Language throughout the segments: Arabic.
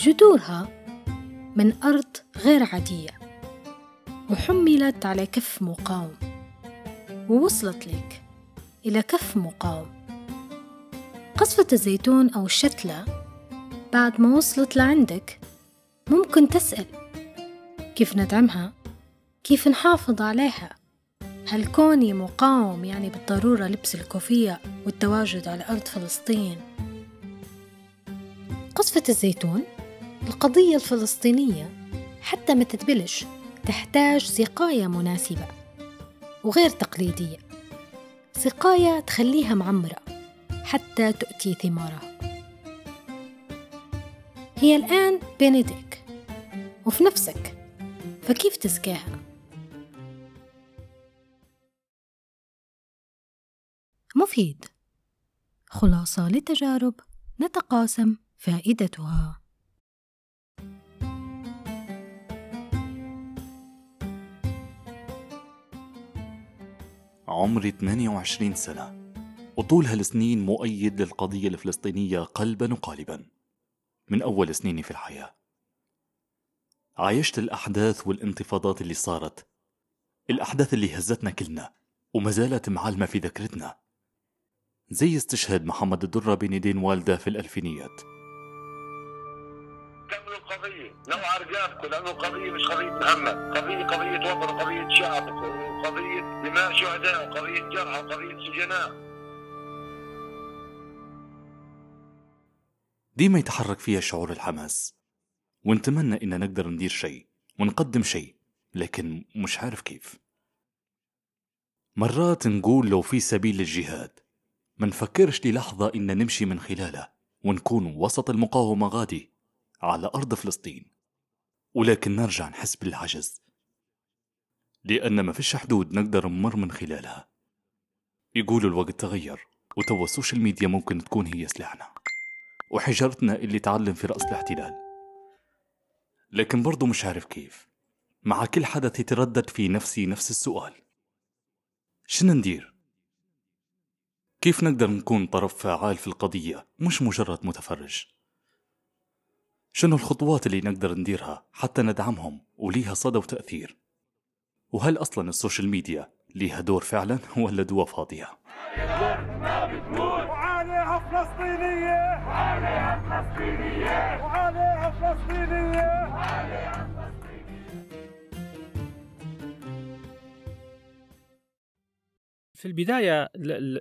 جذورها من أرض غير عادية وحملت على كف مقاوم ووصلت لك إلى كف مقاوم قصفة الزيتون أو الشتلة بعد ما وصلت لعندك ممكن تسأل كيف ندعمها؟ كيف نحافظ عليها؟ هل كوني مقاوم يعني بالضرورة لبس الكوفية والتواجد على أرض فلسطين؟ قصفة الزيتون القضية الفلسطينية حتى ما تتبلش تحتاج سقاية مناسبة وغير تقليدية. سقاية تخليها معمرة حتى تؤتي ثمارها. هي الآن بين يديك وفي نفسك فكيف تسقيها؟ مفيد. خلاصة لتجارب نتقاسم فائدتها. عمري 28 سنة. وطول هالسنين مؤيد للقضية الفلسطينية قلبا وقالبا. من أول سنيني في الحياة. عايشت الأحداث والانتفاضات اللي صارت. الأحداث اللي هزتنا كلنا وما زالت معلمة في ذاكرتنا. زي استشهاد محمد الدرة بين يدين والده في الألفينيات. القضية نوع رقابكم لأنه القضية مش قضية محمد قضية قضية وطن وقضية شعب وقضية دماء شهداء وقضية جرحى وقضية سجناء. ديما يتحرك فيها شعور الحماس ونتمنى إن نقدر ندير شيء ونقدم شيء لكن مش عارف كيف. مرات نقول لو في سبيل للجهاد ما نفكرش للحظة إن نمشي من خلاله ونكون وسط المقاومة غادي. على أرض فلسطين. ولكن نرجع نحس بالعجز. لأن ما فيش حدود نقدر نمر من خلالها. يقولوا الوقت تغير وتوا ال social media ممكن تكون هي سلاحنا. وحجرتنا اللي تعلم في رأس الاحتلال. لكن برضو مش عارف كيف. مع كل حدث يتردد في نفسي نفس السؤال. شنو ندير؟ كيف نقدر نكون طرف فعال في القضية مش مجرد متفرج؟ شنو الخطوات اللي نقدر نديرها حتى ندعمهم وليها صدى وتأثير؟ وهل أصلا ال social media ليها دور فعلا ولا دوا فاضية؟ وعليها فلسطينية وعليها فلسطينية وعليها فلسطينية في البداية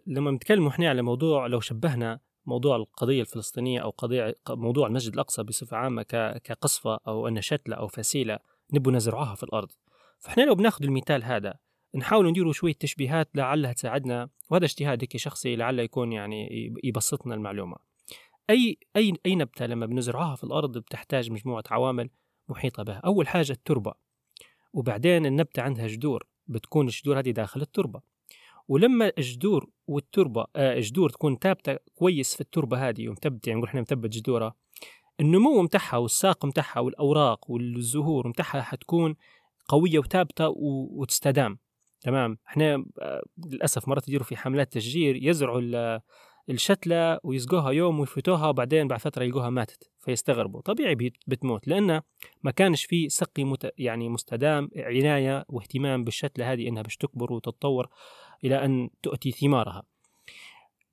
لما نتكلم إحنا على موضوع لو شبهنا موضوع القضية الفلسطينية أو قضية موضوع المسجد الأقصى بصفة عامة كقصفة أو أن شتلة أو فسيلة نبو نزرعوها في الأرض. فإحنا لو بناخذ المثال هذا نحاول نديروا شوية تشبيهات لعلها تساعدنا وهذا اجتهاد شخصي لعل يكون يعني يب- يبسطنا المعلومة. أي أي أي نبتة لما بنزرعوها في الأرض؟ بتحتاج مجموعة عوامل محيطة بها. أول حاجة التربة وبعدين النبتة عندها جذور بتكون الجذور هذه داخل التربة. ولما الجذور والتربة آه الجذور تكون ثابتة كويس في التربة هذه ومثبتة يعني نقول إحنا مثبت جذورها النمو متاعها والساق متاعها والأوراق والزهور متاعها حتكون قوية وثابتة و- وتستدام. تمام؟ إحنا آه، للأسف مرات يديروا في حملات تشجير يزرعوا ال- الشتلة ويسقوها يوم ويفوتوها وبعدين بعد فترة يلقوها ماتت فيستغربوا. طبيعي بت- بتموت لأن ما كانش في سقي مت... يعني مستدام عناية واهتمام بالشتلة هذه إنها باش تكبر وتتطور. إلى أن تؤتي ثمارها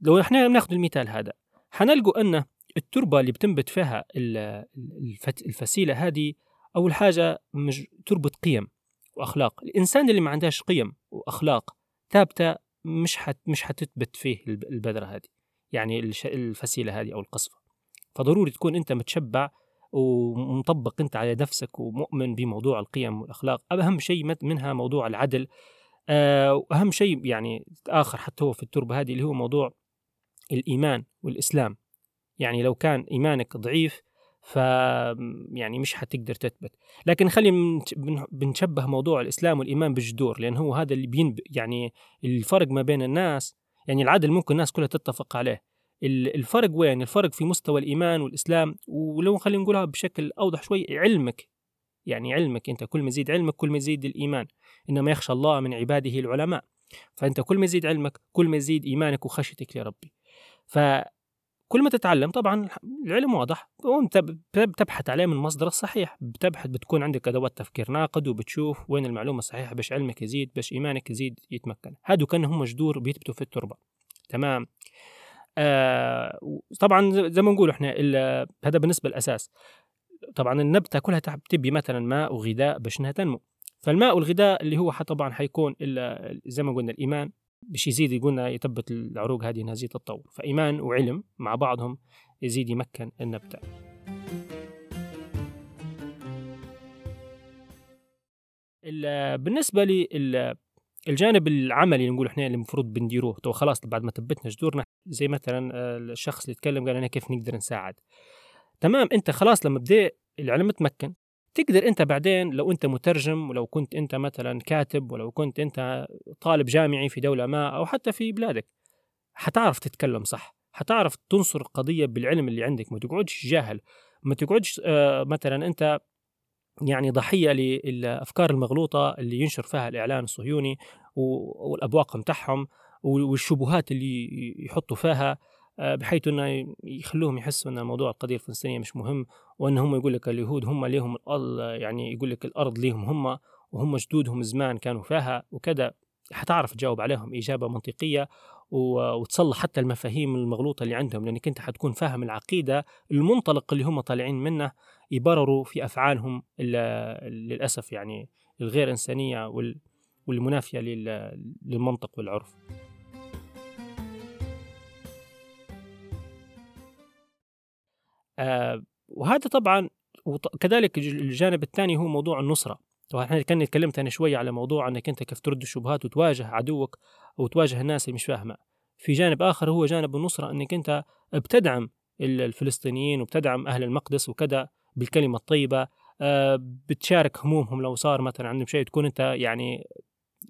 لو إحنا بناخذ المثال هذا حنلقوا أن التربة اللي بتنبت فيها الفسيلة هذه أول حاجة. تربط قيم وأخلاق الإنسان اللي ما عندهاش قيم وأخلاق ثابتة مش حت... مش حتثبت فيه الب- البذرة هذه يعني. الفسيلة هذه أو القصفة فضروري تكون أنت متشبع ومطبق أنت على نفسك ومؤمن بموضوع القيم والأخلاق أهم شيء منها موضوع العدل آه، وأهم شيء يعني آخر حتى هو في التربة هذه اللي هو موضوع الإيمان والإسلام. يعني لو كان إيمانك ضعيف ف يعني مش حتقدر تثبت. لكن بن- بنشبه موضوع الإسلام والإيمان بالجذور لأن هو هذا اللي بينب يعني الفرق ما بين الناس يعني العدل ممكن الناس كلها تتفق عليه. ال- الفرق وين؟ الفرق في مستوى الإيمان والإسلام ولو خلينا نقولها بشكل أوضح شوي علمك. يعني علمك أنت كل ما يزيد علمك كل ما يزيد الإيمان. إنما يخشى الله من عباده العلماء. فأنت كل ما يزيد علمك كل ما يزيد إيمانك وخشيتك لربي. كل ما تتعلم طبعا العلم واضح. وأنت بتبحث عليه من المصدر الصحيح بتبحث بتكون عندك أدوات تفكير ناقد وبتشوف وين المعلومة الصحيحة باش علمك يزيد باش إيمانك يزيد يتمكن. هادو كانوا هم جذور بيثبتوا في التربة. تمام؟ آه طبعا زي ما نقول إحنا هذا بالنسبة للأساس. طبعا النبتة كلها تبي مثلا ماء وغذاء باش إنها تنمو. فالماء والغذاء اللي هو طبعا حيكون زي ما قلنا الإيمان باش يزيد يقولنا يثبت العروق هذه إنها تزيد تتطور فإيمان وعلم مع بعضهم يزيد يمكن النبتة. بالنسبة للجانب العملي اللي نقول إحنا اللي المفروض بنديروه تو خلاص بعد ما ثبتنا جذورنا زي مثلا الشخص اللي تكلم قال أنا كيف نقدر نساعد؟ تمام؟ انت خلاص لما بدا العلم تمكن تقدر انت بعدين لو انت مترجم ولو كنت انت مثلا كاتب ولو كنت انت طالب جامعي في دولة ما أو حتى في بلادك حتعرف تتكلم صح. حتعرف تنصر القضية بالعلم اللي عندك. ما تقعدش جاهل. ما تقعدش آه مثلا انت يعني ضحية للأفكار المغلوطة اللي ينشر فيها الإعلان الصهيوني والأبواق متاعهم والشبهات اللي يحطوا فيها. بحيث إنه يخلوهم يحسوا إن موضوع القضية الفلسطينية مش مهم وإن هم يقول لك اليهود هم ليهم يعني يقول لك الأرض ليهم هم وهم جدودهم زمان كانوا فيها وكذا حتعرف تجاوب عليهم إجابة منطقية وتصلح حتى المفاهيم المغلوطة اللي عندهم لأنك أنت حتكون فاهم العقيدة المنطلق اللي هم طالعين منه يبرروا في أفعالهم للأسف يعني الغير إنسانية والمنافية للمنطق والعرف. وهذا طبعا وكذلك الجانب الثاني هو موضوع النصرة. طبعا كان تكلمت أنا شوية على موضوع إنك أنت كيف ترد الشبهات وتواجه عدوك وتواجه الناس اللي مش فاهمة. في جانب آخر هو جانب النصرة إنك أنت بتدعم الفلسطينيين وبتدعم أهل المقدس وكذا بالكلمة الطيبة. آه بتشارك همومهم لو صار مثلا عندهم شيء تكون أنت يعني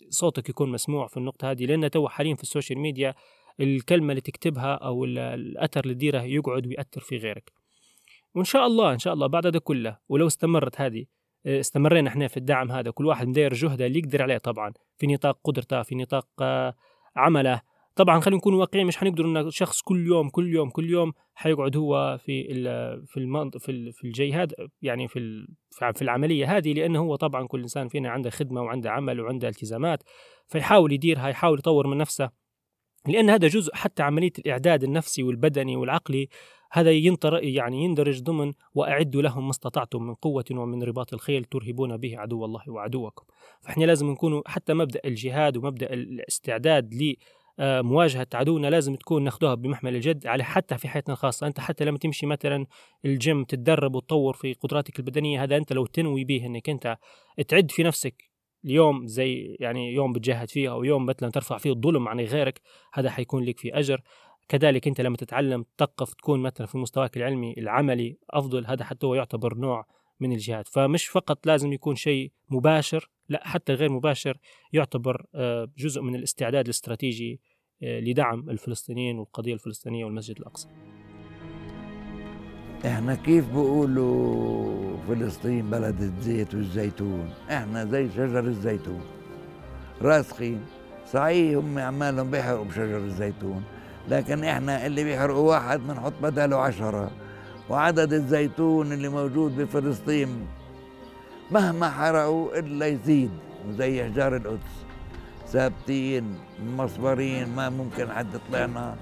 صوتك يكون مسموع في النقطة هذه. لأن تو حاليا في ال social media الكلمة اللي تكتبها أو الأثر اللي تديره يقعد ويأثر في غيرك. وإن شاء الله إن شاء الله بعد هذا كله ولو استمرت هذه آه، استمرينا إحنا في الدعم هذا كل واحد مدير جهده اللي يقدر عليه طبعا في نطاق قدرته في نطاق آه، عمله. طبعا خلينا نكون واقعيين مش حنقدر إن شخص كل يوم كل يوم كل يوم حيقعد هو في في المنط في في الجيهاد يعني في في العملية هذه لأنه هو طبعا كل إنسان فينا عنده خدمة وعنده عمل وعنده التزامات فيحاول يديرها يحاول يطور من نفسه. لأن هذا جزء حتى عملية الإعداد النفسي والبدني والعقلي هذا ينطر يعني يندرج ضمن وأعدوا لهم ما استطعتم من قوة ومن رباط الخيل ترهبون به عدو الله وعدوكم. فإحنا لازم نكون حتى مبدأ الجهاد ومبدأ الاستعداد لمواجهة عدونا لازم تكون ناخذها بمحمل الجد على حتى في حياتنا الخاصة. أنت حتى لما تمشي مثلا الجيم تتدرب وتطور في قدراتك البدنية هذا أنت لو تنوي به أنك أنت تعد في نفسك اليوم زي يعني يوم بتجاهد فيه أو يوم مثلا ترفع فيه الظلم عن غيرك هذا حيكون لك في أجر. كذلك أنت لما تتعلم تثقف تكون مثلا في مستواك العلمي العملي أفضل هذا حتى هو يعتبر نوع من الجهاد. فمش فقط لازم يكون شيء مباشر لا حتى غير مباشر يعتبر آه، جزء من الاستعداد الاستراتيجي آه، لدعم الفلسطينيين والقضية الفلسطينية والمسجد الأقصى. إحنا كيف بيقولوا فلسطين بلد الزيت والزيتون؟ إحنا زي شجر الزيتون. راسخين. صحيح هم عمالهم بيحرقوا بشجر الزيتون. لكن إحنا اللي بيحرقوا واحد بنحط بداله عشرة. وعدد الزيتون اللي موجود بفلسطين مهما حرقوا إلا يزيد زي أشجار القدس. ثابتين مصبرين ما ممكن حد طلعنا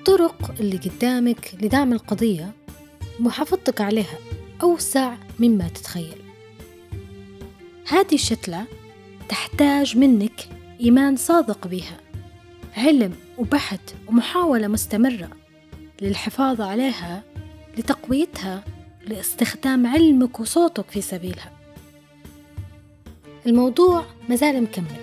الطرق اللي قدامك لدعم القضية محافظتك عليها أوسع مما تتخيل. هذه الشتلة تحتاج منك إيمان صادق بها علم وبحث ومحاولة مستمرة للحفاظ عليها لتقويتها لاستخدام علمك وصوتك في سبيلها. الموضوع مازال مكمل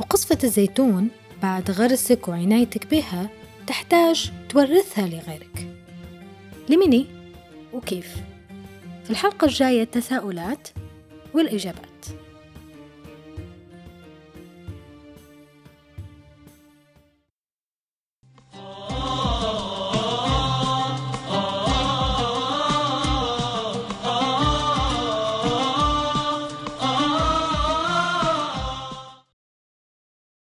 وقصفة الزيتون بعد غرسك وعنايتك بها تحتاج تورثها لغيرك. لمني وكيف؟ في الحلقة الجاية التساؤلات والإجابات.